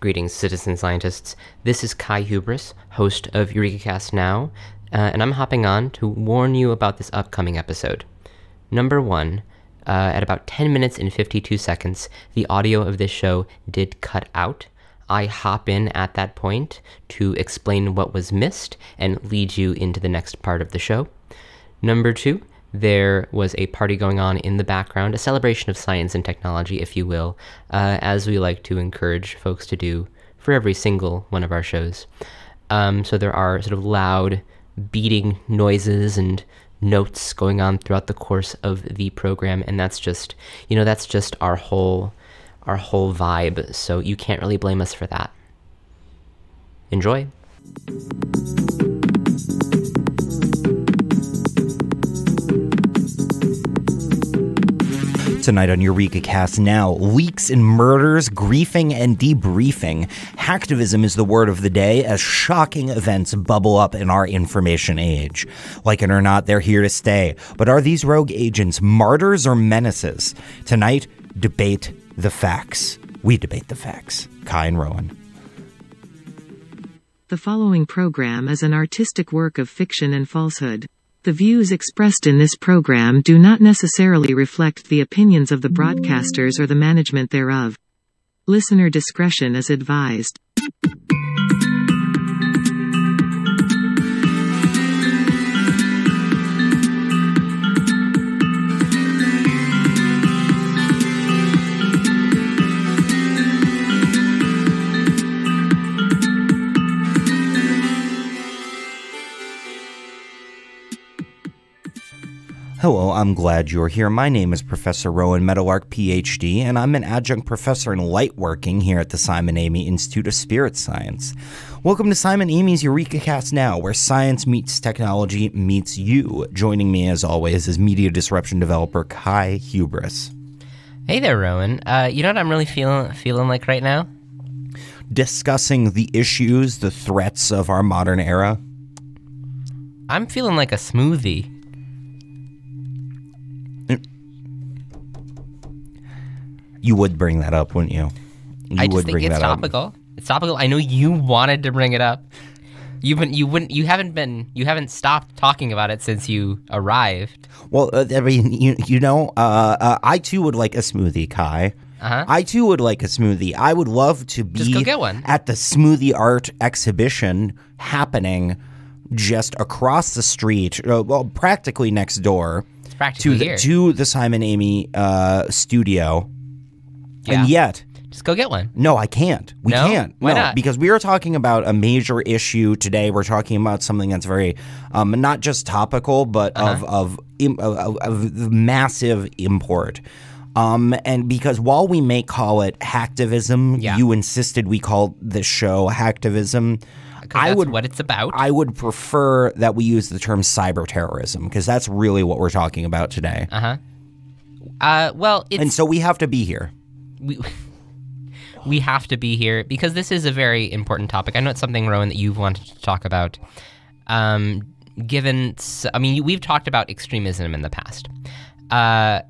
Greetings, citizen scientists. This is Kai Hubris, host of EurekaCast Now, uh, and I'm hopping on to warn you about this upcoming episode. Number one, uh, at about 10 minutes and 52 seconds, the audio of this show did cut out. I hop in at that point to explain what was missed and lead you into the next part of the show. Number two, there was a party going on in the background, a celebration of science and technology, if you will, uh, as we like to encourage folks to do for every single one of our shows. Um, so there are sort of loud beating noises and notes going on throughout the course of the program, and that's just, you know, that's just our whole, our whole vibe. So you can't really blame us for that. Enjoy. Tonight on Eureka Cast Now, leaks and murders, griefing and debriefing. Hacktivism is the word of the day as shocking events bubble up in our information age. Like it or not, they're here to stay. But are these rogue agents martyrs or menaces? Tonight, debate the facts. We debate the facts. Kai and Rowan. The following program is an artistic work of fiction and falsehood. The views expressed in this program do not necessarily reflect the opinions of the broadcasters or the management thereof. Listener discretion is advised. Hello, I'm glad you're here. My name is Professor Rowan Meadowlark, PhD, and I'm an adjunct professor in lightworking here at the Simon Amy Institute of Spirit Science. Welcome to Simon Amy's Eureka Cast Now, where science meets technology meets you. Joining me, as always, is media disruption developer Kai Hubris. Hey there, Rowan. Uh, you know what I'm really feeling feeling like right now? Discussing the issues, the threats of our modern era. I'm feeling like a smoothie. You would bring that up, wouldn't you? You I just would think bring it's that up. It's topical. It's topical. I know you wanted to bring it up. You've been you wouldn't you haven't been you haven't stopped talking about it since you arrived. Well, uh, I mean, you, you know, uh, uh, I too would like a smoothie, Kai. Uh-huh. I too would like a smoothie. I would love to be Just go get one. at the smoothie art exhibition happening just across the street, uh, well, practically next door It's to the, here. to the Simon Amy uh, studio. Yeah. And yet, Just go get one. no, I can't. We No? can't. Why no, not? because we are talking about a major issue today. We're talking about something that's very, um, not just topical, but Uh-huh. of of, of of massive import. Um, and because while we may call it hacktivism, Yeah. you insisted we call this show hacktivism. I would what it's about. I would prefer that we use the term cyber terrorism because that's really what we're talking about today. uh-huh. Uh well, it's and so we have to be here. We we have to be here because this is a very important topic. I know it's something, Rowan, that you've wanted to talk about. Um, given, I mean, we've talked about extremism in the past. Uh,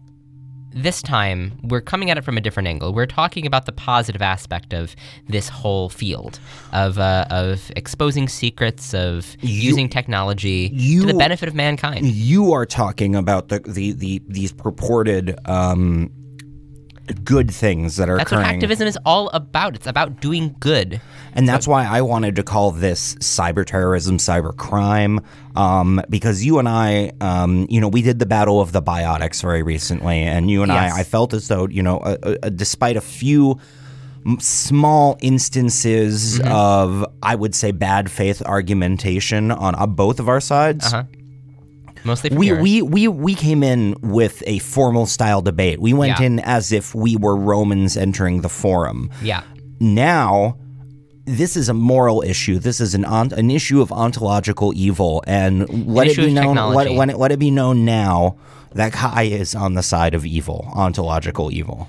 this time, we're coming at it from a different angle. We're talking about the positive aspect of this whole field of uh, of exposing secrets, of using technology to the benefit of mankind. you are talking about the the, the these purported um, good things that are That's what activism is all about. It's about doing good. and that's why I wanted to call this cyber terrorism, cyber crime, um, because you and I, um, you know, we did the battle of the biotics very recently, and you and Yes. I, I felt as though you know, uh, uh, despite a few. Small instances Mm-hmm. of, I would say, bad faith argumentation on uh, both of our sides. Uh-huh. Mostly we, we we we came in with a formal style debate. We went Yeah. in as if we were Romans entering the forum. yeah. Now, this is a moral issue. This is an on, an issue of ontological evil, and let it be known. Let, when it, let it be known now that Kai is on the side of evil, ontological evil.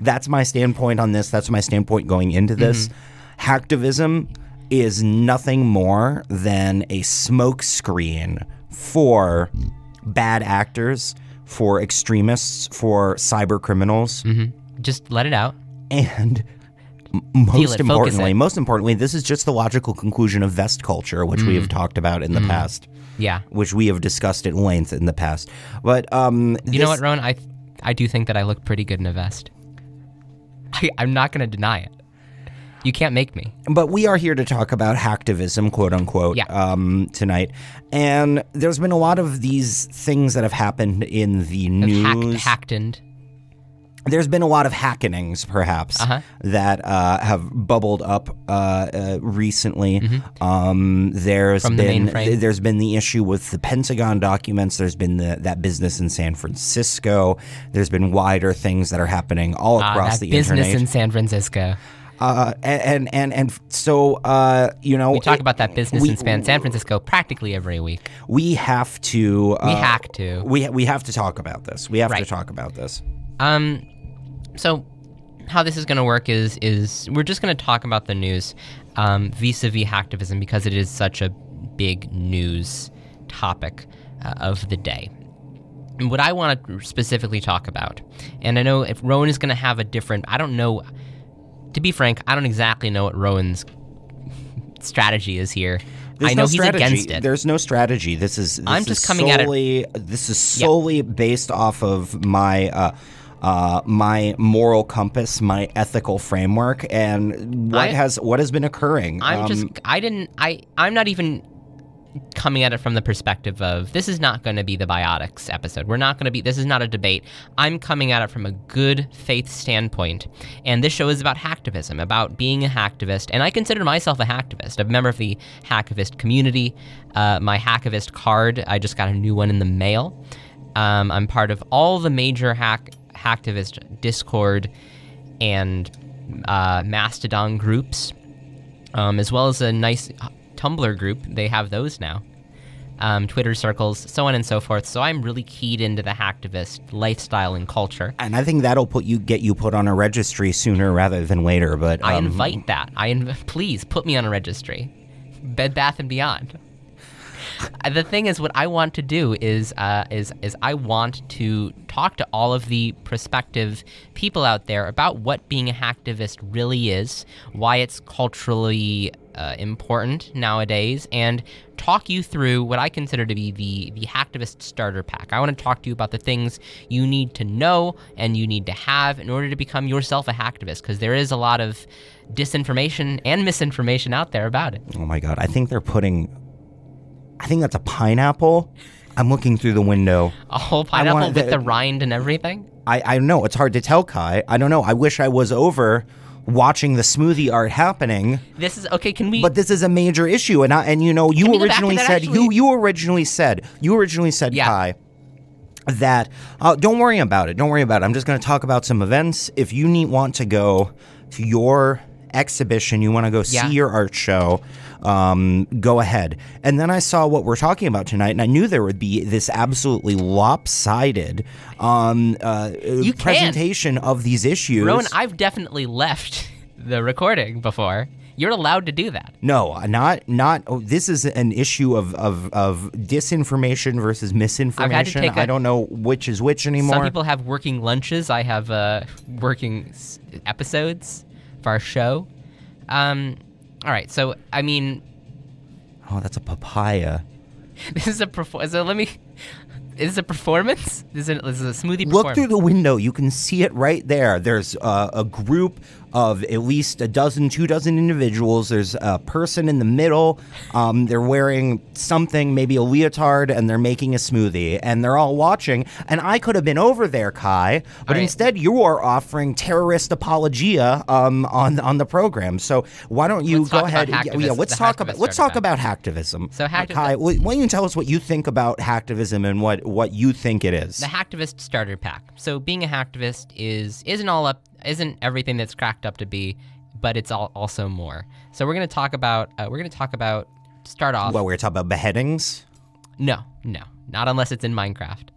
That's my standpoint on this. That's my standpoint going into this. Mm-hmm. Hacktivism is nothing more than a smokescreen for bad actors, for extremists, for cyber criminals, mm-hmm. Just let it out. and most it, importantly, most importantly, this is just the logical conclusion of vest culture, which we have mm. talked about in the mm. past, Yeah. which we have discussed at length in the past. But um, You know what, Rowan? I I do think that I look pretty good in a vest. I, I'm not going to deny it. You can't make me. But we are here to talk about hacktivism, quote unquote, Yeah. um, tonight. And there's been a lot of these things that have happened in the news. hacked there's been a lot of hackenings, perhaps, Uh-huh. that uh, have bubbled up uh, uh, recently. Um, there's Mm-hmm. From the been mainframe. there's been the issue with the Pentagon documents. There's been the, that business in San Francisco. There's been wider things that are happening all Ah, across that the business internet. in San Francisco. Uh, and and and so uh, you know We talk it- about that business we- in Span San Francisco practically every week. we have to uh, We hack to. we we have to talk about this. We have to talk about this. Um, so how this is going to work is is we're just going to talk about the news um, vis-a-vis hacktivism because it is such a big news topic uh, of the day. And what I want to specifically talk about, and I know if Rowan is going to have a different, I don't know. To be frank, I don't exactly know what Rowan's strategy is here. There's I know no he's strategy. against it. There's no strategy. This is. This I'm is just coming at it- This is solely based off of my. Uh, uh, my moral compass, my ethical framework, and what I- has what has been occurring. I'm Um, just I didn't I I'm not even coming at it from the perspective of this is not going to be the biotics episode. We're not going to be this is not a debate. I'm coming at it from a good faith standpoint. And this show is about hacktivism, about being a hacktivist, and I consider myself a hacktivist. A member of the hacktivist community. Uh, my hacktivist card, I just got a new one in the mail. Um, I'm part of all the major hack hacktivist Discord and uh, Mastodon groups um, as well as a nice Tumblr group. They have those now. Um, Twitter circles, so on and so forth. So I'm really keyed into the hacktivist lifestyle and culture. and I think that'll put you get you put on a registry sooner rather than later. But I um, invite that. I inv- please put me on a registry. Bed Bath and Beyond. The thing is, what I want to do is uh, is is I want to talk to all of the prospective people out there about what being a hacktivist really is, why it's culturally uh, important nowadays, and talk you through what I consider to be the the hacktivist starter pack. I want to talk to you about the things you need to know and you need to have in order to become yourself a hacktivist, because there is a lot of disinformation and misinformation out there about it. Oh my god! I think they're putting. I think that's a pineapple. I'm looking through the window. A whole pineapple wanna- with the- the rind and everything. I, I know it's hard to tell, Kai. I don't know. I wish I was over watching the smoothie art happening, This is okay. Can we? but this is a major issue, and I, and you know you Can we go back to originally said actually? you you originally said you originally said Yeah. Kai that uh, don't worry about it. Don't worry about it. I'm just going to talk about some events. If you need want to go to your exhibition, you want to go Yeah. see your art show. Um, go ahead. And then I saw what we're talking about tonight, and I knew there would be this absolutely lopsided um, uh, can. presentation of these issues. Rowan, I've definitely left the recording before. You're allowed to do that. No, not not. Oh, this is an issue of, of of disinformation versus misinformation. take I a- don't know which is which anymore. Some people have working lunches. I have uh, working s- episodes of our show. Um, all right. So I mean, oh, that's a papaya. this is a perfor- so let me. Is this a performance? This is a, this is a smoothie Look through the window. You can see it right there. There's uh, a group of at least a dozen, two dozen individuals. There's a person in the middle. Um, they're wearing something, maybe a leotard, and they're making a smoothie. And they're all watching. And I could have been over there, Kai, but right. instead you are offering terrorist apologia um, on on the program. So why don't you Let's go ahead? Yeah, yeah, let's talk about let's talk about hacktivism. So Uh, hacktiv- Kai, why don't you tell us what you think about hacktivism and what what you think it is? the hacktivist starter pack. So being a hacktivist is isn't all up isn't everything that's cracked up to be, but it's all, also more. So we're gonna talk about uh, we're gonna talk about start off. Well, we're talking about beheadings. No, no, not unless it's in Minecraft.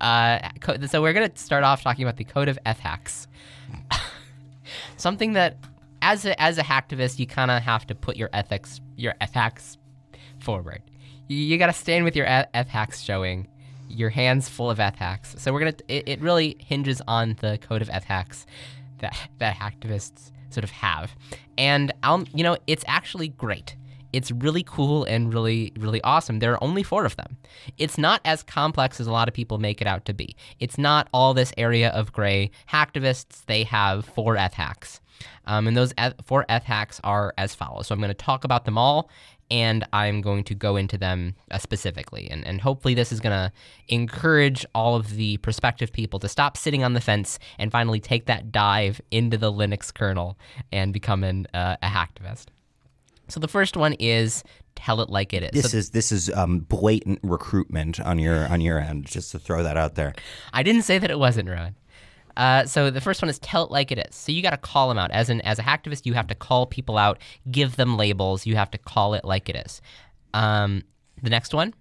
Uh, co- so we're gonna start off talking about the code of F hacks. Something that, as a as a hacktivist, you kind of have to put your ethics, your F hacks, forward. You, you gotta stand with your F hacks showing, your hands full of eth hacks. So we're gonna. It, it really hinges on the code of eth hacks. that that hacktivists sort of have, and um, you know, it's actually great. It's really cool and really, really awesome. There are only four of them. It's not as complex as a lot of people make it out to be. It's not all this area of gray. Hacktivists, they have four eth hacks. Um, and those eth- four eth hacks are as follows. So I'm going to talk about them all and I'm going to go into them uh, specifically. And, and hopefully, this is going to encourage all of the prospective people to stop sitting on the fence and finally take that dive into the Linux kernel and become an, uh, a hacktivist. So the first one is tell it like it is. This So is this is um, blatant recruitment on your on your end. Just to throw that out there. I didn't say that it wasn't, Rowan. Uh, so the first one is tell it like it is. So you got to call them out. As an as a hacktivist, you have to call people out, give them labels. You have to call it like it is. Um, the next one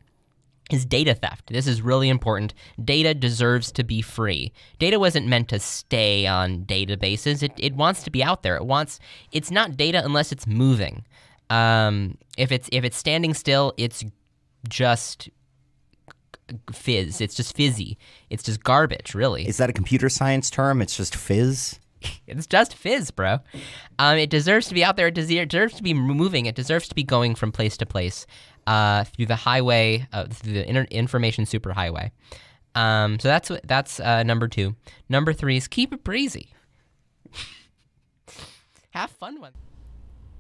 is data theft. This is really important. Data deserves to be free. Data wasn't meant to stay on databases. It, it wants to be out there. It wants it's not data unless it's moving. Um, if it's if it's standing still, it's just fizz. It's just fizzy. It's just garbage, really. Is that a computer science term? It's just fizz. It's just fizz, bro. Um, it deserves to be out there. It deserves to be moving. It deserves to be going from place to place uh, through the highway, uh, through the inter- information superhighway. Um, so that's that's uh, number two. Number three is keep it breezy. Have fun with.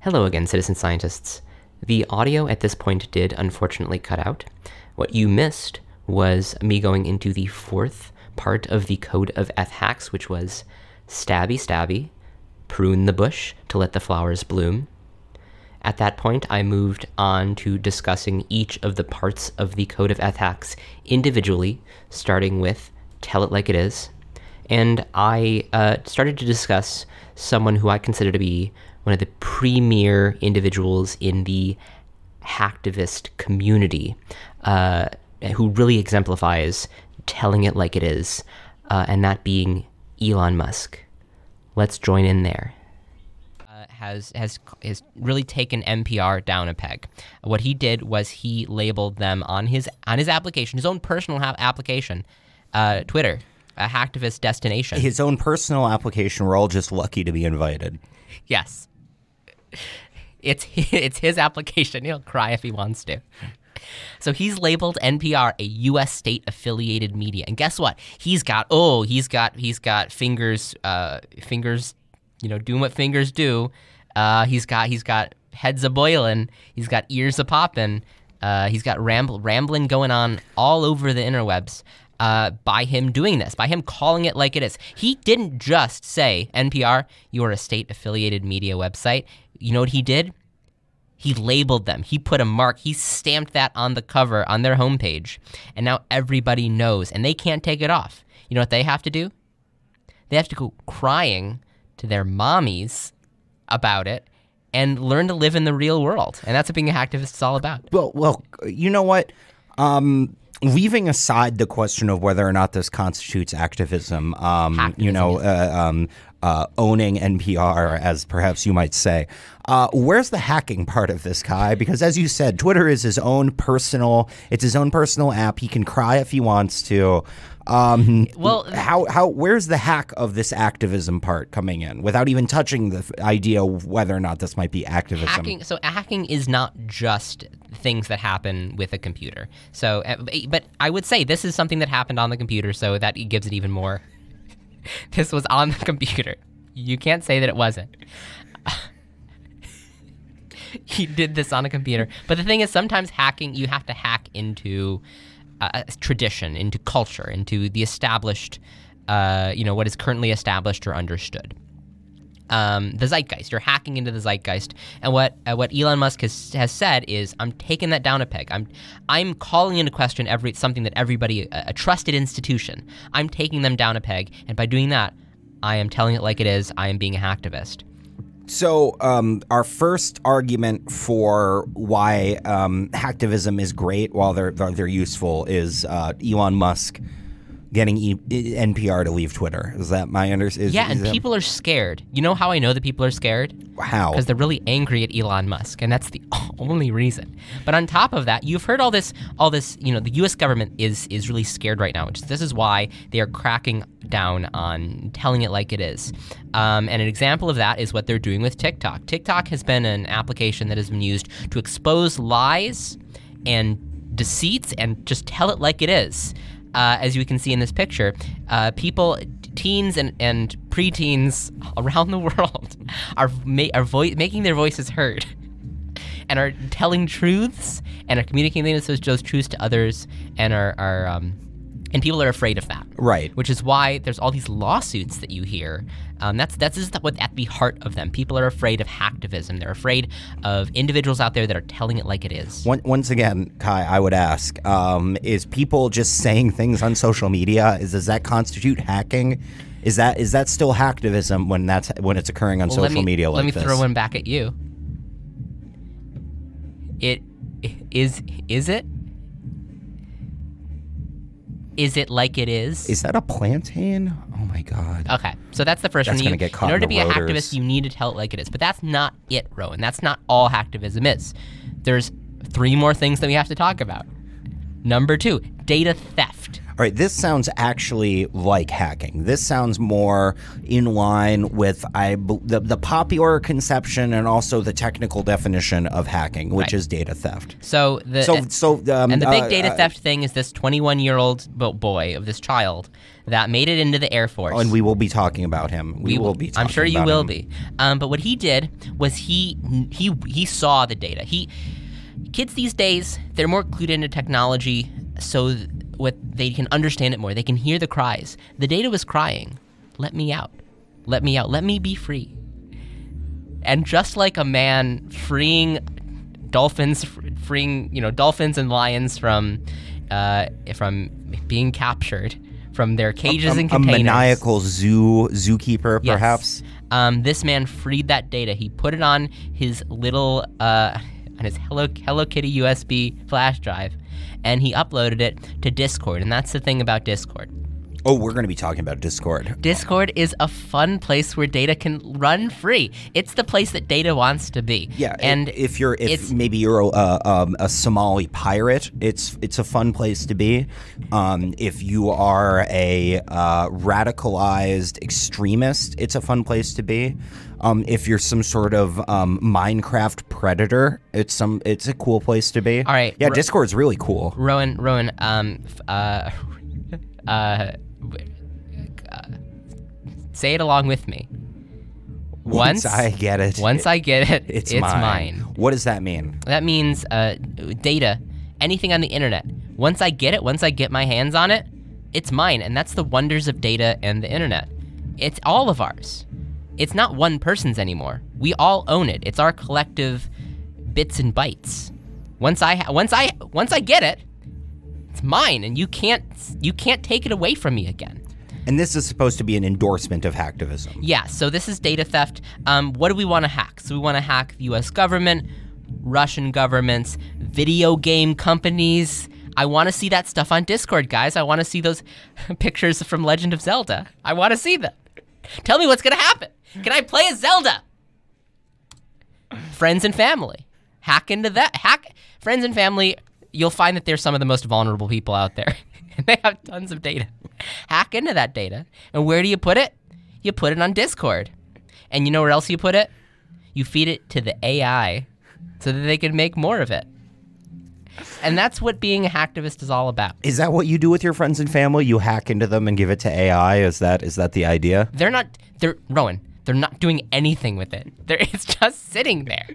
Hello again, citizen scientists. The audio at this point did unfortunately cut out. What you missed was me going into the fourth part of the code of eth hacks, which was stabby stabby, prune the bush to let the flowers bloom. At that point, I moved on to discussing each of the parts of the code of eth hacks individually, starting with tell it like it is. And I uh, started to discuss someone who I consider to be one of the premier individuals in the hacktivist community, uh, who really exemplifies telling it like it is, uh, and that being Elon Musk. Let's join in there. Uh, has has has really taken NPR down a peg. What he did was he labeled them on his on his application, his own personal ha- application, uh, Twitter, a hacktivist destination. His own personal application. We're all just lucky to be invited. Yes. It's it's his application. He'll cry if he wants to. So he's labeled NPR a U.S. state affiliated media, and guess what? He's got oh, he's got he's got fingers, uh, fingers, you know, doing what fingers do. Uh, he's got he's got heads a boiling. He's got ears a popping. Uh, he's got rambling going on all over the interwebs uh, by him doing this, by him calling it like it is. He didn't just say, NPR, you are a state affiliated media website. You know what he did? He labeled them. He put a mark. He stamped that on the cover on their homepage. And now everybody knows, and they can't take it off. You know what they have to do? They have to go crying to their mommies about it and learn to live in the real world. And that's what being a hacktivist is all about. Well, well, you know what? Um, leaving aside the question of whether or not this constitutes activism, um, you know, uh, um, uh, owning NPR, as perhaps you might say, uh, where's the hacking part of this, Kai? Because as you said, Twitter is his own personal. It's his own personal app. He can cry if he wants to. Um, Well- how how where's the hack of this activism part coming in without even touching the f- idea of whether or not this might be activism? hacking so hacking is not just things that happen with a computer so uh, but i would say this is something that happened on the computer so that gives it even more this was on the computer. You can't say that it wasn't. He did this on a computer. But the thing is sometimes hacking you have to hack into uh, tradition into culture into the established uh, you know what is currently established or understood um, the zeitgeist. You're hacking into the zeitgeist, and what uh, what Elon Musk has has said is, I'm taking that down a peg. I'm I'm calling into question every something that everybody a, a trusted institution. I'm taking them down a peg, and by doing that, I am telling it like it is. I am being a hacktivist. So, um, our first argument for why um, hacktivism is great while they're they're they're useful is uh, Elon Musk getting e- NPR to leave Twitter. Is that my understanding? Yeah, and people are scared. You know how I know that people are scared? how Because they're really angry at Elon Musk, and that's the only reason. But on top of that, you've heard all this, all this. You know, the U.S. government is is really scared right now. Which this is why they are cracking down on telling it like it is. Um, and an example of that is what they're doing with TikTok. TikTok has been an application that has been used to expose lies and deceits and just tell it like it is. Uh, as you can see in this picture, uh, people, teens and, and preteens around the world are ma- are vo- making their voices heard and are telling truths and are communicating those, truths to others and are, are um, and people are afraid of that. Right. Which is why there's all these lawsuits that you hear. Um, that's that's just what at the heart of them. People are afraid of hacktivism. They're afraid of individuals out there that are telling it like it is. One, once again, Kai, I would ask: um, Is people just saying things on social media? Is does that constitute hacking? Is that is that still hacktivism when that's when it's occurring on Well, social me, media like Let me this? throw one back at you. It is is it? Is it like it is? Is that a plantain? Oh my god! Okay, so that's the first That's one. gonna You- get caught in order in to the be a rotors. hacktivist, you need to tell it like it is. But that's not it, Rowan. That's not all hacktivism is. There's three more things that we have to talk about. Number two, data theft. All right, this sounds actually like hacking. This sounds more in line with I the, the popular conception and also the technical definition of hacking, which Right. is data theft. So the So, so um, and the big uh, data uh, theft thing is this 21 year old boy of this child that made it into the Air Force. Oh, and we will be talking about him. We, will be. I'm sure you will him. be. Um, but what he did was he he he saw the data. He kids these days they're more clued into technology, so th- what they can understand it more. They can hear the cries. The data was crying, "Let me out, let me out, let me be free." And just like a man freeing dolphins, freeing you know dolphins and lions from uh, from being captured from their cages a, and a maniacal zoo zookeeper, Yes. perhaps. Um, this man freed that data. He put it on his little uh, on his Hello Hello Kitty USB flash drive, and he uploaded it to Discord. And that's the thing about Discord. Oh, we're going to be talking about Discord. Discord is a fun place where data can run free. It's the place that data wants to be. Yeah, and if you're if it's- maybe you're a, um, a Somali pirate, it's it's a fun place to be. Um, if you are a uh, radicalized extremist, it's a fun place to be. Um, if you're some sort of um, Minecraft predator, it's some it's a cool place to be. All right, yeah, Ro- Discord's really cool. Rowan, Rowan, um, uh, uh, say it along with me. Once I get it, once I get it, it's, it's mine. mine. What does that mean? That means uh, data, anything on the internet. Once I get it, once I get my hands on it, it's mine. And that's the wonders of data and the internet. It's all of ours. It's not one person's anymore. We all own it. It's our collective bits and bytes. Once I ha- once I once I get it, it's mine, and you can't you can't take it away from me again. And this is supposed to be an endorsement of hacktivism. Yeah, so this is data theft. Um, what do we want to hack? So we want to hack the US government, Russian governments, video game companies. I want to see that stuff on Discord, guys. I want to see those pictures from Legend of Zelda. I want to see them. Tell me what's going to happen. Can I play as Zelda? Friends and family. Hack into that. Hack friends and family. You'll find that they're some of the most vulnerable people out there. and they have tons of data. Hack into that data. And where do you put it? You put it on Discord. And you know where else you put it? You feed it to the AI so that they can make more of it. And that's what being a hacktivist is all about. Is that what you do with your friends and family? You hack into them and give it to AI? Is that is that the idea? They're not they're Rowan, they're not doing anything with it. They're, it's just sitting there.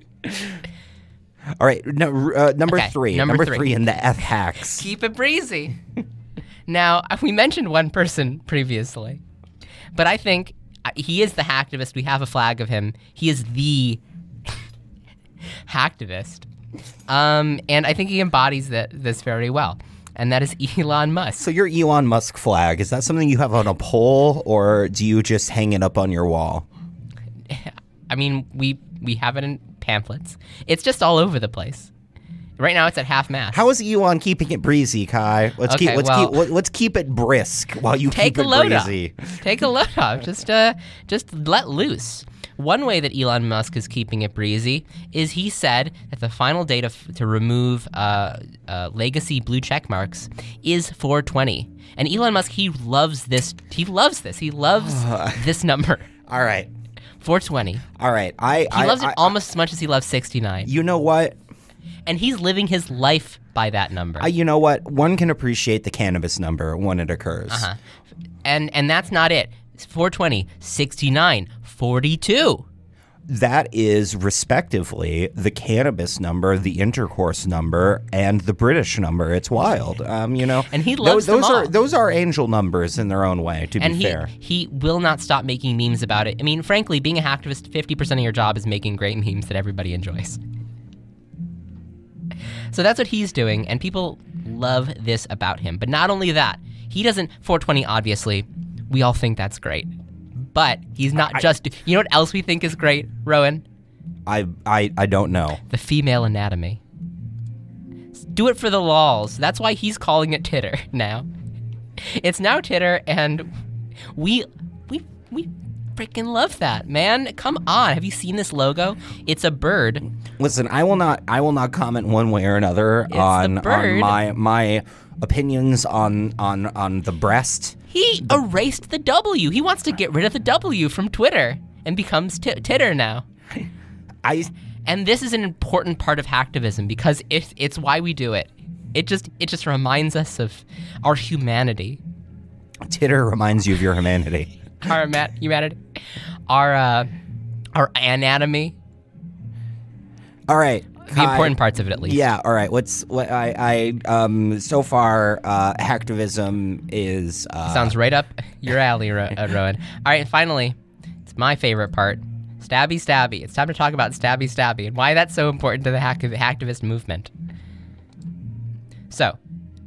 All right, no, uh, number Okay, three. number three. in the F hacks. Keep it breezy. now, we mentioned one person previously, but I think uh, he is the hacktivist. We have a flag of him. He is the hacktivist. Um, and I think he embodies that, this very well. And that is Elon Musk. So your Elon Musk flag is that something you have on a pole, or do you just hang it up on your wall? I mean, we we have it in pamphlets. It's just all over the place. Right now, it's at half mast. How is Elon keeping it breezy, Kai? Let's Okay, keep let's well- keep let- let's keep it brisk while you take keep a it load breezy. off. Take a load off. Just uh, just let loose. One way that Elon Musk is keeping it breezy is he said that the final date of, to remove uh, uh, legacy blue check marks is 420. And Elon Musk, he loves this. He loves this. He loves this number, All right. 420. All right. I He I, loves it I- almost as much as he loves 69. You know what? And he's living his life by that number. I, you know what? One can appreciate the cannabis number when it occurs. Uh-huh. and and that's not it. It's 420, 69, 42. That is respectively the cannabis number, the intercourse number, and the British number. It's wild. Um, you know, And he loves them those are all. those are angel numbers in their own way. To and be he fair, he will not stop making memes about it. I mean, frankly, being a hacktivist, 50% of your job is making great memes that everybody enjoys. So that's what he's doing, and people love this about him. But not only that, he doesn't 420 obviously. We all think that's great. But he's not just You know what else we think is great, Rowan? I I I don't know. The female anatomy. Do it for the lols. That's why he's calling it Titter now. It's now Titter, and we we we freaking love that, man. Come on, have you seen this logo? It's a bird. Listen, I will not. I will not comment one way or another the on, on my my opinions on on on the breast. He erased the W. He wants to get rid of the W from Twitter and becomes t- Titter now. I And this is an important part of hacktivism because it's it's why we do it. It just it just reminds us of our humanity. titter reminds you of your humanity. our ma- humanity, our uh, our anatomy, All right, the important parts of it at least. Yeah. All right. What's what I I um so far uh hacktivism is uh, sounds right up your alley, Ro- uh, Rowan. All right, and finally, it's my favorite part: stabby, stabby. It's time to talk about stabby, stabby, and why that's so important to the hack- hacktivist movement. So,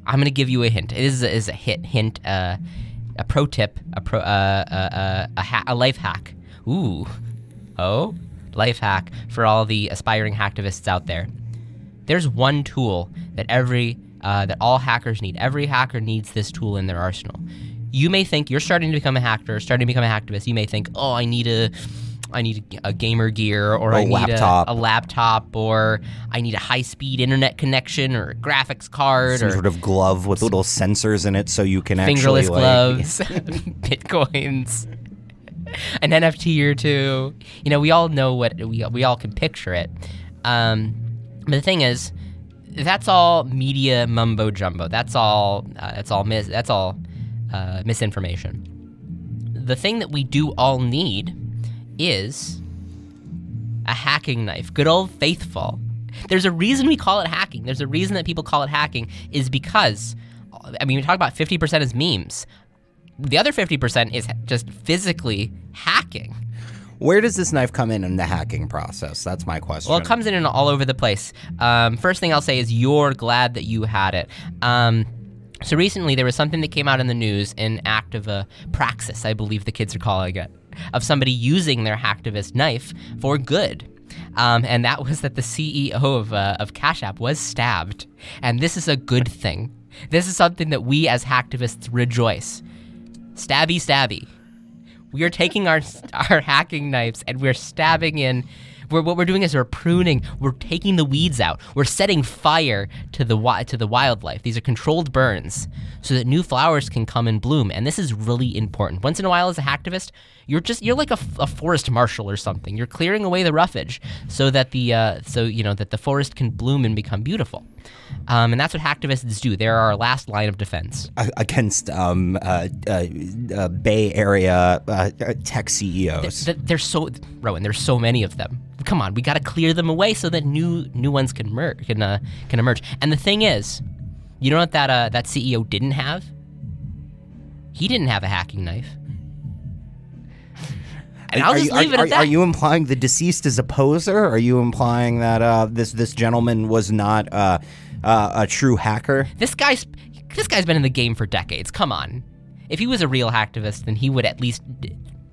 I'm gonna give you a hint. It is a, is a hit hint, uh, a pro tip, a pro, uh, uh, uh, a, ha- a life hack. Ooh, oh, life hack for all the aspiring hacktivists out there. There's one tool that every uh, that all hackers need. Every hacker needs this tool in their arsenal. You may think you're starting to become a hacker, starting to become a hacktivist. You may think, oh, I need a, I need a, gamer gear, or A I need laptop. A, a laptop, or I need a high-speed internet connection, or a graphics card, some or sort of glove with little sensors in it, so you can actually fingerless like, gloves, bitcoins, an NFT or two. You know, we all know what we we all can picture it. Um, but the thing is, that's all media mumbo jumbo. That's all. Uh, that's all. Mis- that's all uh, misinformation. The thing that we do all need is a hacking knife. Good old faithful. There's a reason we call it hacking. There's a reason that people call it hacking is because I mean we talk about 50% is memes. The other 50% is just physically hacking. Where does this knife come in in the hacking process? That's my question. Well, it comes in and all over the place. Um, first thing I'll say is you're glad that you had it. Um, so recently there was something that came out in the news in act of a praxis, I believe the kids are calling it, of somebody using their hacktivist knife for good. Um, and that was that the CEO of, uh, of Cash App was stabbed. And this is a good thing. This is something that we as hacktivists rejoice. Stabby, stabby. We are taking our our hacking knives and we're stabbing in we're, what we're doing is we're pruning we're taking the weeds out. We're setting fire to the to the wildlife. These are controlled burns so that new flowers can come and bloom and this is really important once in a while as a hacktivist you're just you're like a forest marshal or something you're clearing away the roughage so that the uh, so you know that the forest can bloom and become beautiful um, and that's what hacktivists do they're our last line of defense against um, uh, uh, uh, Bay Area uh, uh, tech CEOs. Th- there's so Rowan. There's so many of them. Come on, we got to clear them away so that new new ones can mer- can uh, can emerge. And the thing is, you know what that uh, that CEO didn't have? He didn't have a hacking knife. And I'll are just you, leave are, it are- at that. Are you implying the deceased is a poser? Are you implying that uh, this this gentleman was not uh, uh, a true hacker? This guy's this guy's been in the game for decades. Come on. If he was a real hacktivist, then he would at least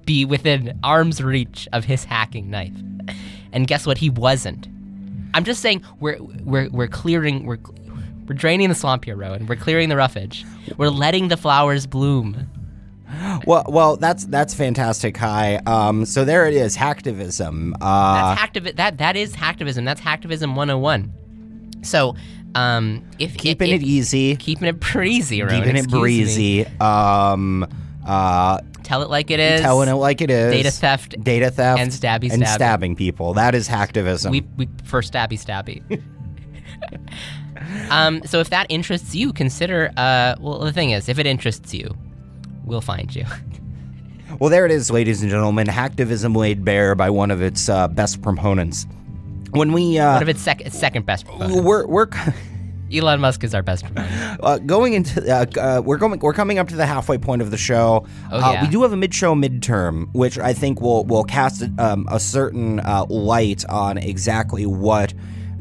be within arm's reach of his hacking knife. And guess what? He wasn't. I'm just saying we're we're we're clearing we're we're draining the swamp here, Rowan. We're clearing the roughage. We're letting the flowers bloom. Well, well, that's that's fantastic. Hi. Um, so there it is, hacktivism. Uh, That's hacktivi- that that is hacktivism. That's hacktivism 101. So, um, if keeping if, it easy, keeping it breezy, Rowan, keeping it breezy. Um, uh, Tell it like it is. telling it like it is. Data theft data theft, and stabby and stabbing. stabbing people. That is hacktivism. We we prefer stabby stabby. um, so if that interests you, consider. Uh, well, the thing is, if it interests you, we'll find you. Well, there it is, ladies and gentlemen. Hacktivism laid bare by one of its uh, best proponents. When we uh, One of its sec- second best proponent. we're we're Elon Musk is our best proponent. uh, going into uh, uh, we're going we're coming up to the halfway point of the show. Oh, uh, yeah. We do have a mid-show midterm, which I think will will cast um, a certain uh, light on exactly what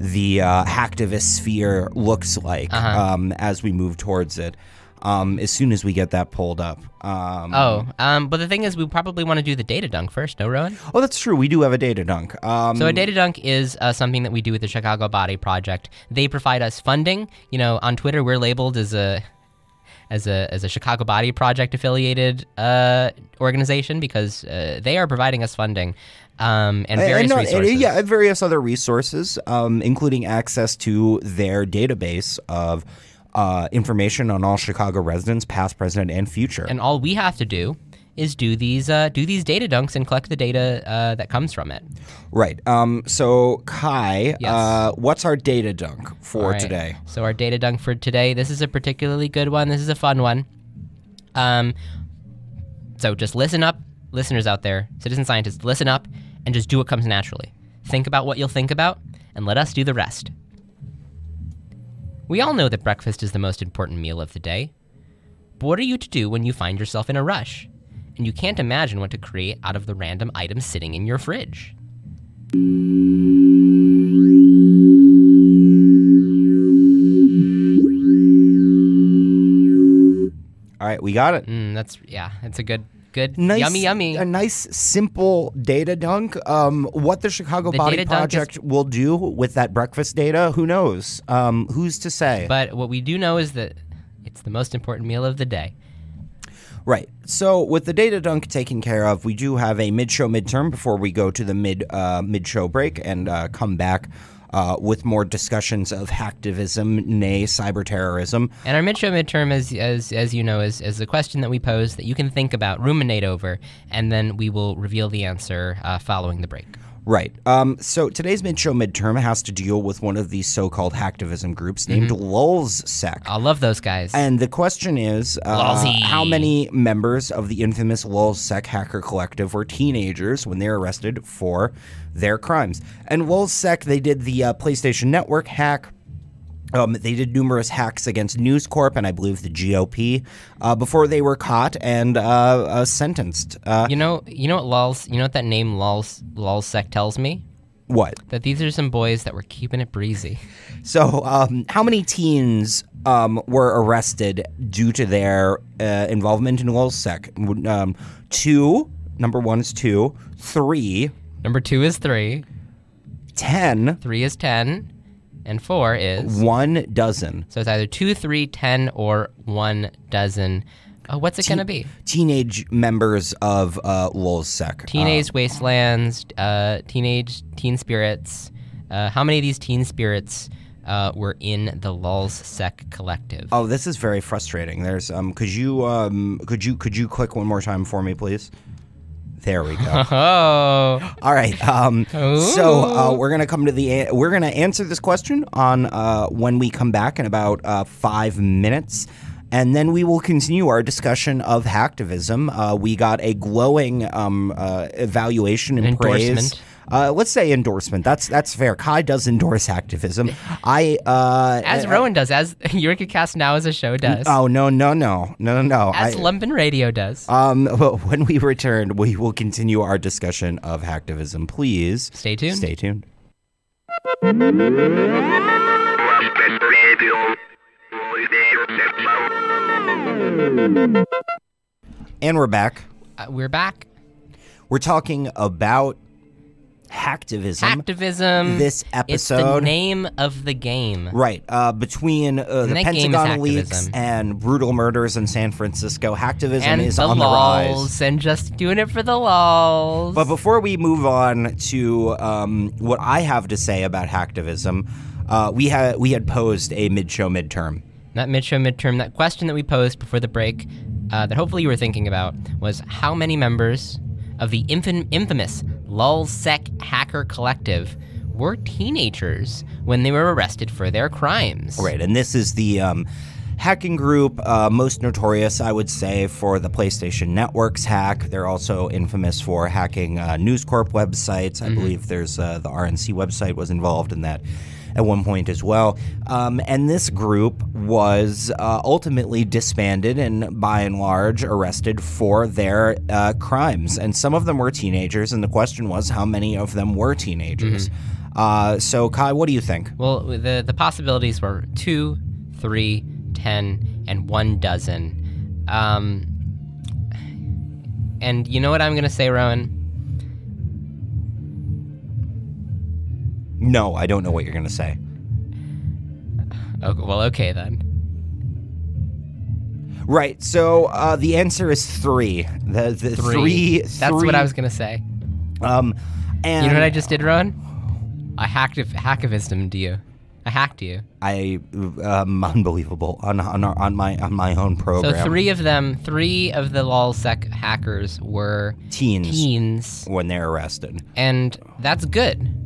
the uh, hacktivist sphere looks like Uh-huh. um, as we move towards it. Um, as soon as we get that pulled up. Um, Oh, um, but the thing is, we probably want to do the data dunk first, no, Rowan? oh, that's true. We do have a data dunk. Um, So a data dunk is uh, something that we do with the Chicago Body Project. They provide us funding. You know, on Twitter we're labeled as a as a as a Chicago Body Project affiliated uh, organization because uh, they are providing us funding um, and various no, resources. yeah, and various other resources, um, including access to their database of uh, information on all Chicago residents, past, present, and future. And all we have to do is do these uh, do these data dunks and collect the data uh, that comes from it. right. Um, so, Kai, Yes. uh, what's our data dunk for right. today? So our data dunk for today. This is a particularly good one. This is a fun one. Um, so just listen up, listeners out there, citizen scientists. Listen up and just do what comes naturally. Think about what you'll think about, and let us do the rest. We all know that breakfast is the most important meal of the day. But what are you to do when you find yourself in a rush, and you can't imagine what to create out of the random items sitting in your fridge? All right, we got it. Mm, that's yeah, it's a good, good, Nice, yummy, yummy. A nice, simple data dunk. Um, what the Chicago The Body dunk is- Project will do with that breakfast data, who knows? Um, who's to say? But what we do know is that it's the most important meal of the day. Right. So with the data dunk taken care of, we do have a mid-show midterm before we go to the mid uh, mid-show break and uh, come back uh, with more discussions of hacktivism, nay cyber terrorism. And our mid-show midterm, as as as you know, is is a question that we pose that you can think about, ruminate over, and then we will reveal the answer uh, following the break. Right. Um, so today's mid-show midterm has to deal with one of these so-called hacktivism groups named LulzSec. I love those guys. And the question is, uh, how many members of the infamous LulzSec hacker collective were teenagers when they were arrested for their crimes? And LulzSec, they did the uh, PlayStation Network hack. Um, they did numerous hacks against News Corp and I believe the GOP uh, before they were caught and uh, uh, sentenced. Uh, you know, you know what lulz, you know what that name lulz lulzsec tells me? what? That these are some boys that were keeping it breezy. So, um, how many teens um, were arrested due to their uh, involvement in LulzSec? Um, two. Number one is two. Three. Number two is three, Ten. three is ten, and four is One dozen. so it's either two, three, ten, or one dozen. Oh, what's it gonna be? Teenage members of uh, LulzSec. Teenage Wastelands, uh, Teenage Teen Spirits. Uh, how many of these Teen Spirits uh, were in the Lulz Sec collective? Oh, this is very frustrating. There's um, could you um, could you could you click one more time for me, please? There we go. Oh, All right. Um, so uh, we're gonna come to the a- we're gonna answer this question on uh, when we come back in about uh, five minutes. And then we will continue our discussion of hacktivism. Uh, we got a glowing um, uh, evaluation and praise. Uh, let's say endorsement. That's that's fair. Kai does endorse activism. I uh, as Rowan does, as Eureka Cast Now as a show does, Oh no no no no no no. as I- Lumpen Radio does. um, when we return, we will continue our discussion of hacktivism. Please Stay tuned. Stay tuned. And we're back. Uh, we're back. We're talking about hacktivism. Activism. This It's the episode- name of the game. Right, uh, between uh, the that game is Pentagon leaks and brutal murders in San Francisco, hacktivism And is the on the rise. and just doing it for the lols. But before we move on to um, what I have to say about hacktivism, uh, we had we had posed a mid-show midterm. that mid-show midterm, that question that we posed before the break, uh, that hopefully you were thinking about, was how many members of the infam- infamous LulzSec hacker collective were teenagers when they were arrested for their crimes? Right, and this is the um, hacking group uh, most notorious, I would say, for the PlayStation Network's hack. They're also infamous for hacking uh, News Corp websites. I believe there's uh, the RNC website was involved in that at one point as well. Um, and this group was uh, ultimately disbanded and, by and large, arrested for their uh, crimes. And some of them were teenagers, and the question was how many of them were teenagers. Uh, so, Kai, what do you think? Well, the the possibilities were two, three, ten, and one dozen. Um, and you know what I'm gonna say, Rowan? No, I don't know what you're going to say. Oh, well, okay then. Right. So uh, the answer is three. The, the Three. three. That's what I was gonna say. Um, and You know what I just did, Rowan? I hacked a hacktivism you. I hacked you. I um, unbelievable on on, our, on my on my own program. So three of them, three of the LulzSec hackers were teens teens, when they're arrested. and that's good.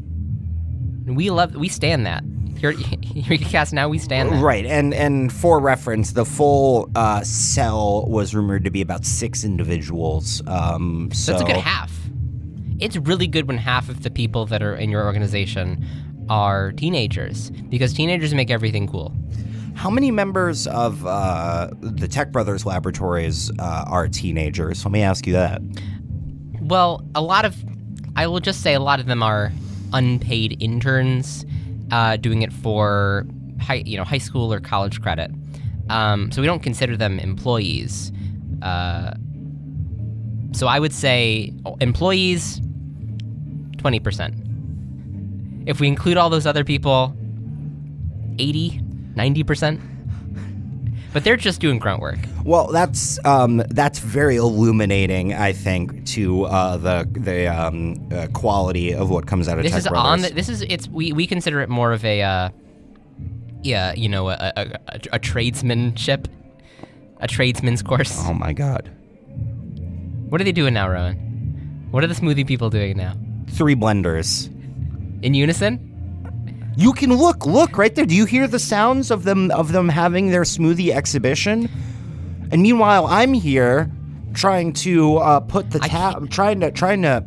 We love, we stand that. Here, EurekaCast now we stand that. Right, and and for reference, the full uh, cell was rumored to be about six individuals. Um, so That's a good half. It's really good when half of the people that are in your organization are teenagers because teenagers make everything cool. How many members of uh, the Tech Brothers Laboratories uh, are teenagers? Let me ask you that. Well, a lot of, I will just say a lot of them are unpaid interns uh, doing it for high, you know, high school or college credit. Um, so we don't consider them employees. Uh, so I would say oh, employees, 20%. If we include all those other people, 80, 90%. But they're just doing grunt work. Well, that's um, that's very illuminating, I think, to uh, the the um, uh, quality of what comes out of this Tech is Brothers. on the, this is it's we, we consider it more of a uh, yeah you know a, a, a, a tradesmanship a tradesman's course oh my God! what are they doing now rowan what are the smoothie people doing now Three blenders. in unison You can look, look right there. Do you hear the sounds of them of them having their smoothie exhibition? And meanwhile, I'm here trying to uh, put the I tab, trying to trying to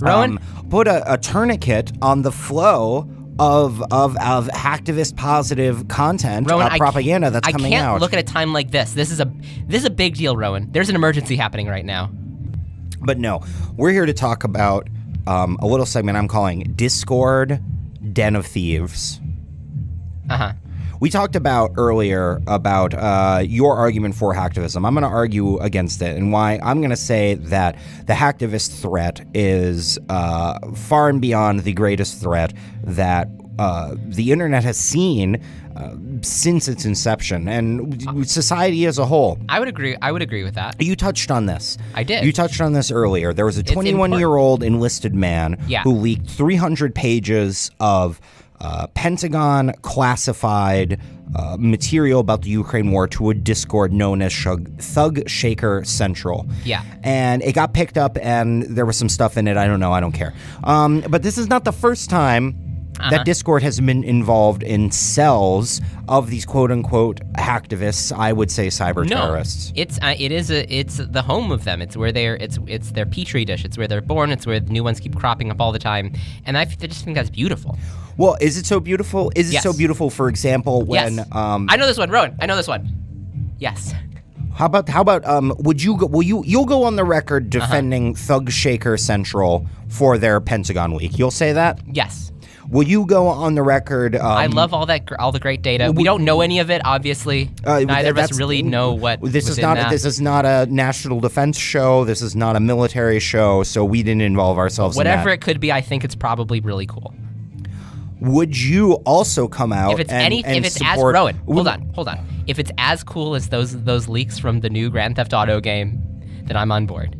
Rowan? um, put a, a tourniquet on the flow of of of hacktivist positive content, rowan uh, propaganda can't, that's I coming can't out. look at a time like this this is a this is a big deal rowan there's an emergency happening right now But no, we're here to talk about um, a little segment I'm calling Discord Den of Thieves. uh-huh We talked about earlier about uh, your argument for hacktivism. I'm going to argue against it, and why I'm going to say that the hacktivist threat is uh, far and beyond the greatest threat that uh, the internet has seen uh, since its inception and society as a whole. i would agree i would agree with that You touched on this. I did. You touched on this earlier. There was a 21 year old enlisted man Yeah. who leaked 300 pages of uh, Pentagon classified uh, material about the Ukraine war to a Discord known as Shug- Thug Shaker Central. Yeah. And it got picked up, and there was some stuff in it. I don't know. I don't care. Um, but this is not the first time. Uh-huh. That Discord has been involved in cells of these quote unquote hacktivists, I would say cyber no, terrorists. it's uh, it is a it's the home of them. It's where they're it's it's their petri dish. It's where they're born. It's where new ones keep cropping up all the time. And I, f- I just think that's beautiful. Well, is it so beautiful? Is it Yes. so beautiful, for example, when yes. um I know this one, Rowan. I know this one. Yes. How about how about um? Would you go? Will you you'll go on the record Uh-huh. defending Thug Shaker Central for their Pentagon Week? You'll say that. Yes. Will you go on the record? Um, I love all that, all the great data. We don't know any of it, obviously. Uh, Neither of us really know what. This is not. that. This is not a national defense show. This is not a military show. So we didn't involve ourselves. Whatever in it could be, I think it's probably really cool. Would you also come out? If it's and, any, and if it's as support, Rowan, hold on, hold on. If it's as cool as those those leaks from the new Grand Theft Auto game, then I'm on board.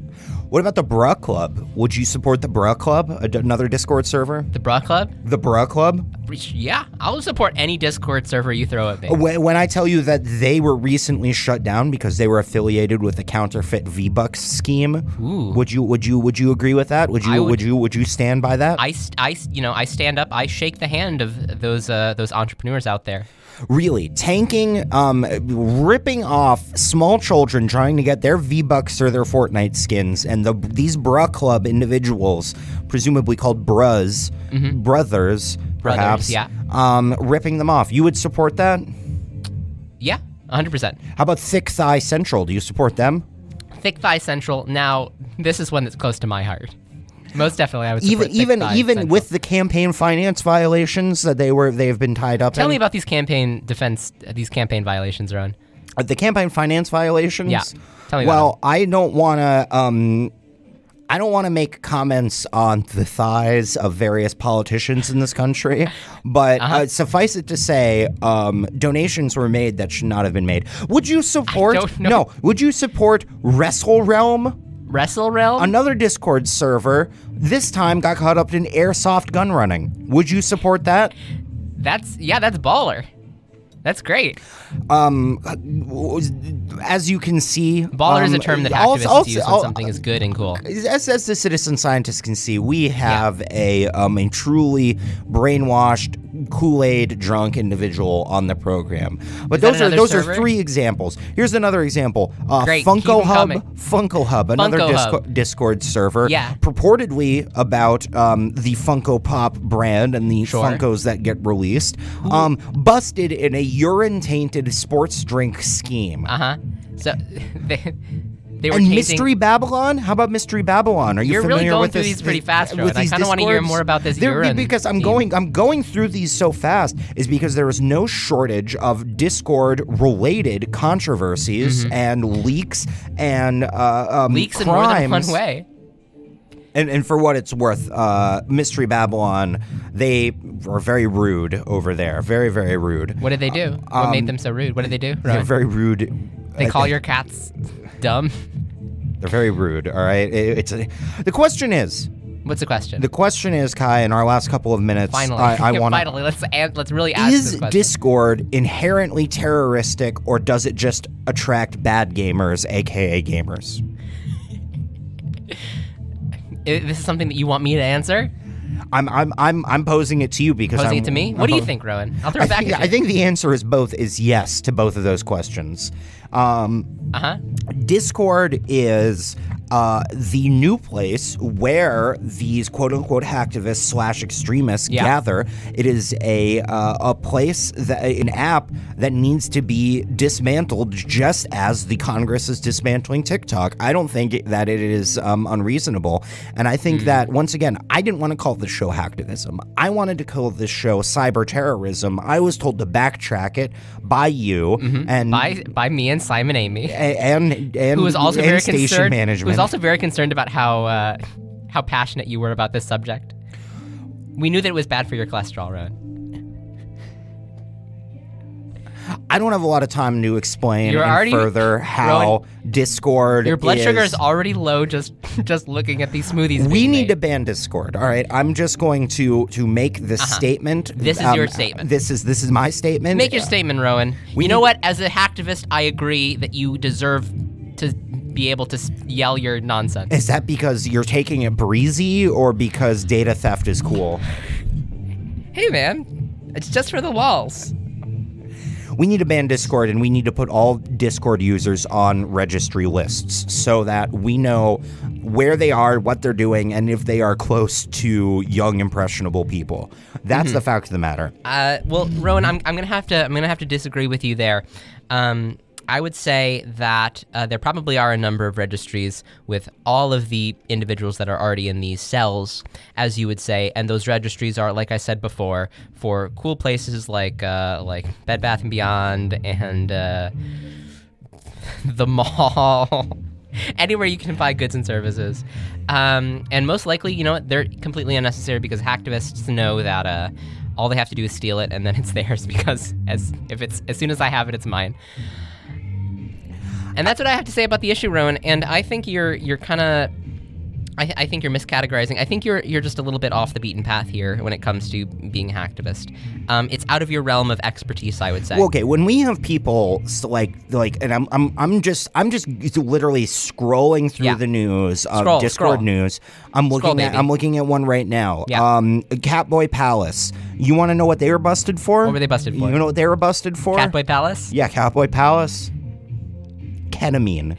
What about the Bruh Club? Would you support the Bruh Club? Another Discord server? The Bra Club, The Bruh Club? yeah, I'll support any Discord server you throw at me. When, when I tell you that they were recently shut down because they were affiliated with the counterfeit V Bucks scheme, Ooh. would you would you would you agree with that? Would you would, would- you would you stand by that? I, I, you know, I stand up. I shake the hand of those uh, those entrepreneurs out there. Really tanking, um, ripping off small children trying to get their V Bucks or their Fortnite skins, and the these Bruh Club individuals, presumably called Brus, brothers, perhaps, yeah. um, ripping them off. You would support that? Yeah, 100. percent How about Thick Thigh Central? Do you support them? Thick Thigh Central. Now, this is one that's close to my heart. Most definitely, I would even even even Central. with the campaign finance violations that they were they've been tied up Tell in. me about these campaign defense, these campaign violations, Rowan. Uh, the campaign finance violations. Yeah. Tell me about Well, I don't want to. Um, I don't want to make comments on the thighs of various politicians in this country, but Uh-huh. uh suffice it to say, um, donations were made that should not have been made. Would you support? No. Would you support Wrestle Realm? Wrestle Realm. Another Discord server. This time got caught up in airsoft gun running. Would you support that? that's yeah, that's baller. That's great. as you can see, Baller is a um, term that activists also- use when something is good and cool. As, as the citizen scientists can see, we have a um, a truly brainwashed, Kool Aid drunk individual on the program. But those are those server? are three examples. Here's another example: uh, Great, keep Hub. Funko Hub, another Funko Disco- Hub. Discord server, Yeah. purportedly about um, the Funko Pop brand and the Sure. Funkos that get released, um, busted in a urine tainted sports drink scheme. Uh huh. So they they were And tasting- Mystery Babylon? How about Mystery Babylon? Are you You're really familiar going with through this, these pretty fast, Rowan. I these kinda wanna hear more about this They're- urine because I'm scheme. going I'm going through these so fast is because there is no shortage of Discord related controversies and leaks and uh, um, Mm-hmm. leaks in more than crimes. one way. And, and for what it's worth, uh, Mystery Babylon, they are very rude over there. Very, very rude. What did they do? what made them so rude? What did they do? They're Rowan? very rude. They I call think- your cats dumb. They're very rude. All right. It- it's a, the question is. What's the question? The question is, Kai. In our last couple of minutes, finally, I, I want to. finally, let's an- let's really ask Is this question. Discord inherently terroristic, or does it just attract bad gamers, aka gamers? This is something that you want me to answer? I'm I'm I'm I'm posing it to you because Posing I'm, it to me? I'm What do you think, Rowan? I'll throw I it back think, at you. I think the answer is both is yes to both of those questions. Um, Uh huh. Discord is uh, the new place where these quote unquote hacktivists slash extremists Yeah. gather. It is a uh, a place that an app that needs to be dismantled, just as the Congress is dismantling TikTok. I don't think that it is um, unreasonable, and I think that once again, I didn't want to call this show hacktivism. I wanted to call this show cyber terrorism. I was told to backtrack it by you and Mm-hmm. By by me and Simon Amy, and and who was also and very station concerned. Management. Also very concerned about how uh, how passionate you were about this subject. We knew that it was bad for your cholesterol, Rowan. I don't have a lot of time to explain You're already- further how Discord. Your blood is, sugar is already low just just looking at these smoothies. We being need made. to ban Discord. All right, I'm just going to to make the statement. Uh-huh. This is Um, your statement. This is this is my statement. Make your statement, Rowan. we you know need- what? As a hacktivist, I agree that you deserve to be able to yell your nonsense. Is that because you're taking it breezy, or because data theft is cool? Hey, man, it's just for the walls. We need to ban Discord and we need to put all Discord users on registry lists so that we know where they are, what they're doing, and if they are close to young, impressionable people. That's Mm-hmm. the fact of the matter. Uh, well, Rowan, I'm, I'm gonna have to I'm gonna have to disagree with you there. Um, I would say that uh, there probably are a number of registries with all of the individuals that are already in these cells, as you would say, and those registries are, like I said before, for cool places like uh, like Bed Bath and Beyond and uh, the mall. Anywhere you can buy goods and services, um, and most likely, you know what, they're completely unnecessary because hacktivists know that uh, all they have to do is steal it, and then it's theirs because as if it's as soon as I have it, it's mine. And that's what I have to say about the issue, Rowan. And I think you're you're kind of, I, I think you're miscategorizing. I think you're you're just a little bit off the beaten path here when it comes to being a hacktivist. Um, it's out of your realm of expertise, I would say. Well, okay, when we have people s- like like, and I'm I'm I'm just I'm just literally scrolling through Yeah. the news, uh, Scroll, Discord scroll. news. I'm looking Scroll, at baby. I'm looking at one right now. Yeah. Um, Catboy Palace. You want to know what they were busted for? What were they busted for? You know what they were busted for? Catboy Palace. Yeah, Catboy Palace. Ketamine.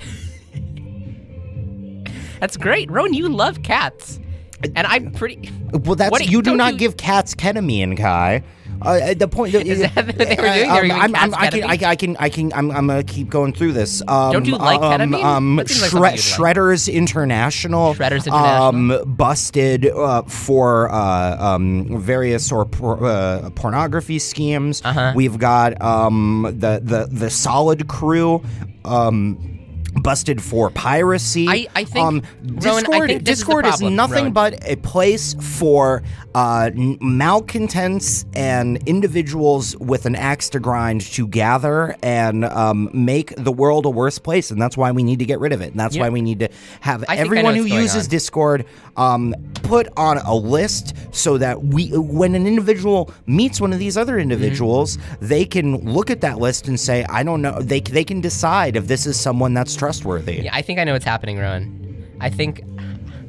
That's great, Rowan. You love cats, uh, and I'm pretty. Well, that's What you- do not you- give cats ketamine, Kai. Uh, the point Is that what they were doing? They were I'm, I'm, I can, I, can- I can, I can, I'm, I'm gonna keep going through this. Um, Don't you like um? Um, That seems like Shred- something you'd Shredders International. Shredders International. Um, busted uh, for uh, um, various or por- uh, pornography schemes. Uh-huh. We've got um, the the the Solid Crew. Um, Busted for piracy. I- I think- um, Rowan, I Discord, think this is Discord is, nothing Rowan. but a place for uh, malcontents and individuals with an axe to grind to gather and um, make the world a worse place. And that's why we need to get rid of it. And that's Yeah. why we need to have I think I know everyone who uses on. Discord um, put on a list so that we, when an individual meets one of these other individuals, Mm-hmm. they can look at that list and say, I don't know. They, they can decide if this is someone that's trustworthy. Yeah, I think I know what's happening, Ron. I think,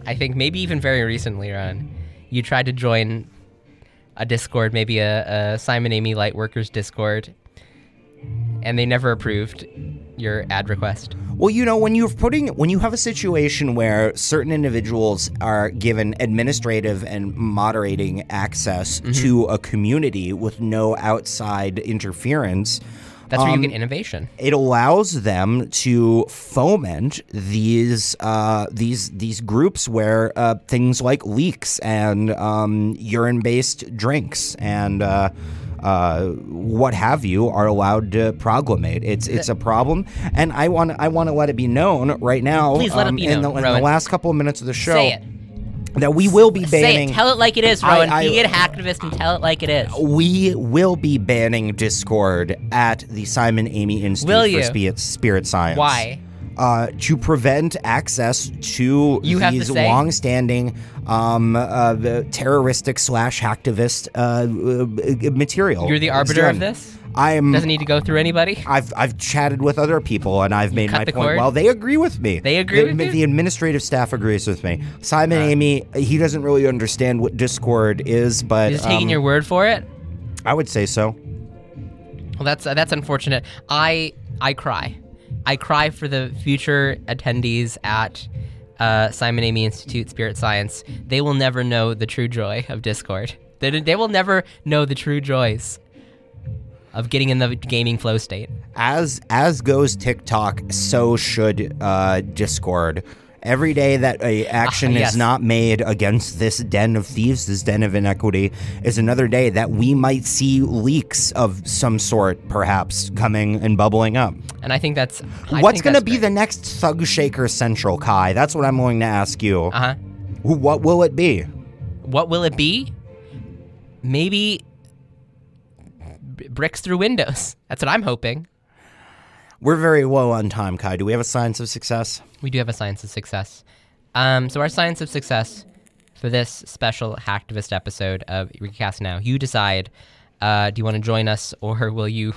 I think maybe even very recently, Rowan, you tried to join a Discord, maybe a, a Simon Amy Lightworkers Discord, and they never approved your ad request. Well, you know, when you're putting when you have a situation where certain individuals are given administrative and moderating access Mm-hmm. to a community with no outside interference, That's where you Um, get innovation. it allows them to foment these uh, these these groups where uh, things like leaks and um, urine-based drinks and uh, uh, what have you are allowed to proglamate. It's it's a problem, and I want I want to let it be known right now. Please let it um, be in, the, known, in the last couple of minutes of the show Say it. That we will be banning. Say it. Tell it like it is, I- Rowan. I- Be an hacktivist and tell it like it is. we will be banning Discord at the Simon Amy Institute Will for? Spirit, Spirit Science. Why? uh, to prevent access to You have to these long-standing um, uh, the terroristic slash hacktivist uh, uh, material. You're the arbiter of this? I'm. Doesn't need to go through anybody? I've I've chatted with other people and I've made my point. cord? Well, they agree with me. They agree the, with you? Uh. The administrative staff agrees with me. Simon Amy, he doesn't really understand what Discord is, but You're just taking um, your word for it? I would say so. Well, that's uh, that's unfortunate. I I cry, I cry for the future attendees at uh, Simon Amy Institute Spirit Science. They will never know the true joy of Discord. They, they will never know the true joys of getting in the gaming flow state. as as goes TikTok, so should uh, Discord. Every day that a action Ah, yes. is not made against this den of thieves, this den of inequity, is another day that we might see leaks of some sort, perhaps coming and bubbling up. And I think that's I What's going to be the next Thug Shaker Central, Kai? That's what I'm going to ask you. Uh huh. What will it be? What will it be? Maybe b- bricks through windows. That's what I'm hoping. We're very low on time, Kai. Do we have a science of success? We do have a science of success. Um, so our science of success for this special hacktivist episode of EurekaCast Now, you decide. Uh, do you want to join us, or will you?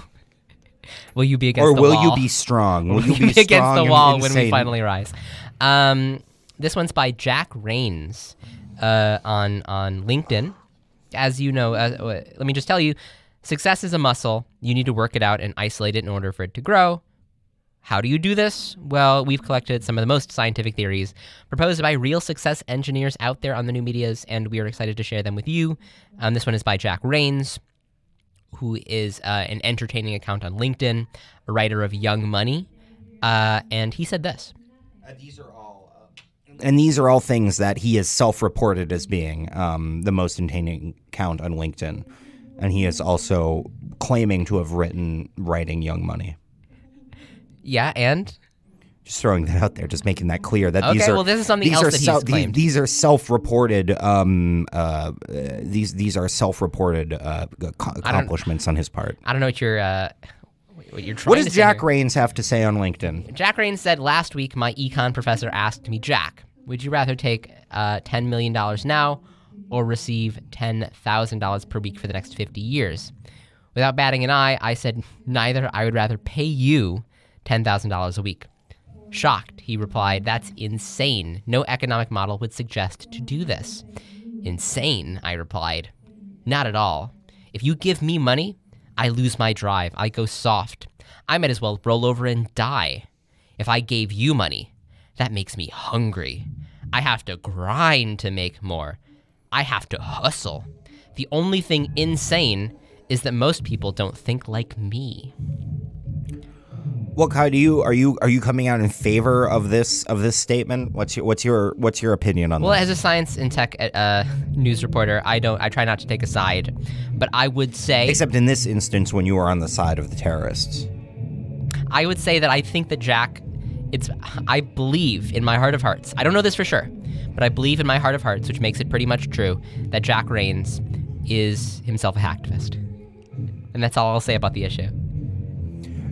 Will you be against Or the will you be strong? Will you be against strong the wall when we finally rise? Um, this one's by Jack Rains uh, on on LinkedIn. As you know, uh, uh, let me just tell you, success is a muscle. You need to work it out and isolate it in order for it to grow. How do you do this? Well, we've collected some of the most scientific theories proposed by real success engineers out there on the new medias, and we are excited to share them with you. Um, this one is by Jack Rains, who is uh, an entertaining account on LinkedIn, a writer of Young Money, uh, and he said this. these are all. and these are all things that he has self-reported as being um, the most entertaining account on LinkedIn, and he is also claiming to have written "Writing Young Money." Yeah, and Just throwing that out there, just making that clear that these are well, this is something these else are that he's claimed. These, these are self-reported. Um, uh, uh, these these are self-reported uh, accomplishments on his part. I don't know what you're uh, what you're trying What does Jack here. Rains have to say on LinkedIn? Jack Rains said last week my econ professor asked me, Jack, would you rather take uh, $10 million now or receive $10,000 per week for the next 50 years? Without batting an eye, I said neither. I would rather pay you $10,000 a week. Shocked, he replied, That's insane. No economic model would suggest to do this. Insane, I replied. Not at all. If you give me money, I lose my drive. I go soft. I might as well roll over and die. If I gave you money, that makes me hungry. I have to grind to make more. I have to hustle. The only thing insane is that most people don't think like me. Well, Kai, do you are you are you coming out in favor of this of this statement? What's your what's your what's your opinion on this? Well, as a science and tech uh, news reporter, I don't. I try not to take a side, but I would say Except in this instance, when you are on the side of the terrorists. I would say that I think that Jack, it's, I believe in my heart of hearts. I don't know this for sure, but I believe in my heart of hearts, which makes it pretty much true, that Jack Rains is himself a hacktivist. And that's all I'll say about the issue.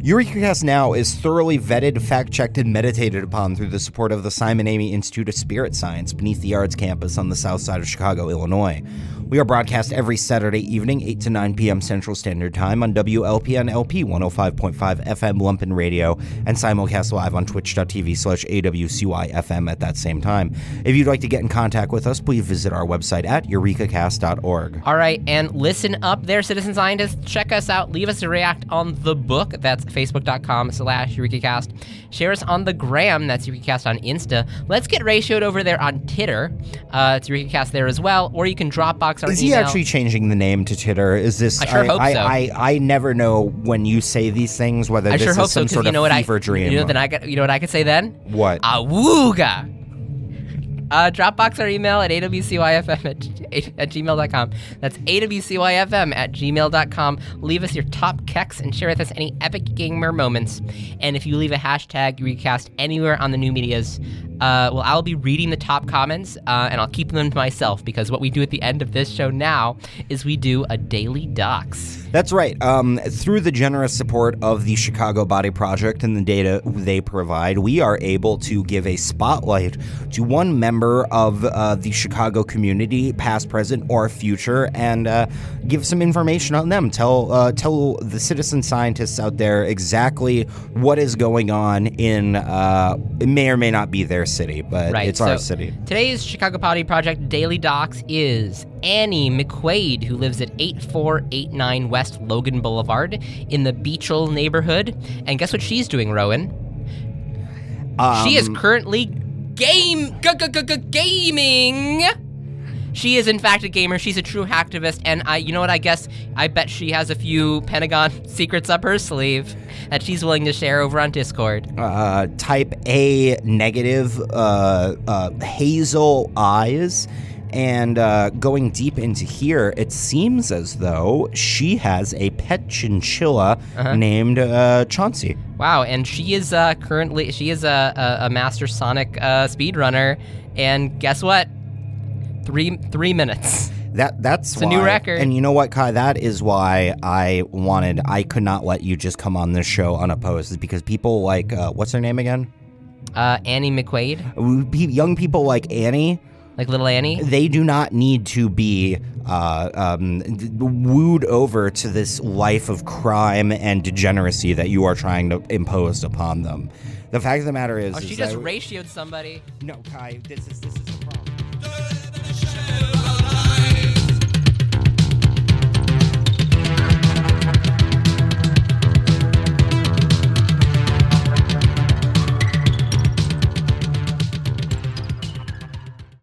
EurekaCast Now is thoroughly vetted, fact checked, and meditated upon through the support of the Simon Amy Institute of Spirit Science beneath the Arts campus on the south side of Chicago, Illinois. We are broadcast every Saturday evening, 8 to 9 p.m. Central Standard Time on WLPN LP 105.5 FM Lumpen Radio and simulcast live on twitch.tv slash AWCYFM at that same time. If you'd like to get in contact with us, please visit our website at eurekacast.org. All right, and listen up there, citizen scientists. Check us out. Leave us a react on the book. That's facebook.com slash EurekaCast. Share us on the gram. That's EurekaCast on Insta. Let's get ratioed over there on Titter. Uh, it's EurekaCast there as well. Or you can Dropbox our Is he actually changing the name to Titter? Is this? I sure hope I, so. I, I never know when you say these things whether I this sure is hope so some because sort you of know what I fever dream. You know, then I got, you know what I could say then? what? Awooga. Uh, Dropbox our email at awcyfm at, at gmail.com. That's awcyfm at gmail.com. Leave us your top keks and share with us any epic gamer moments. And if you leave a hashtag EurekaCast anywhere on the new medias, uh, well, I'll be reading the top comments uh, and I'll keep them to myself because what we do at the end of this show now is we do a daily docs. That's right. Um, through the generous support of the Chicago Body Project and the data they provide, we are able to give a spotlight to one member of uh, the Chicago community, past, present, or future, and uh, give some information on them. Tell uh, tell the citizen scientists out there exactly what is going on in. Uh, it may or may not be their city, but Right. it's our city. Today's Chicago Body Project Daily Docs is Annie McQuaid, who lives at 8489 West Logan Boulevard in the Beechel neighborhood. And guess what she's doing, Rowan? she is Um, currently game g- g- g- g- gaming. She is in fact a gamer. She's a true hacktivist, and I, you know what? I guess I bet she has a few Pentagon secrets up her sleeve that she's willing to share over on Discord. uh, type A negative, uh, uh, hazel eyes. And uh, going deep into here, it seems as though she has a pet chinchilla Uh-huh. named uh, Chauncey. Wow, and she is uh, currently she is a, a, a master Sonic uh, speedrunner, and guess what? Three three minutes. That that's It's a new record. And you know what, Kai? That is why I wanted. I could not let you just come on this show unopposed, is because people like uh, what's her name again? Uh, Annie McQuaid, Young people like Annie like little Annie. They do not need to be uh, um, wooed over to this life of crime and degeneracy that you are trying to impose upon them. The fact of the matter is, oh, she is just ratioed somebody. No, Kai, this is this is the problem.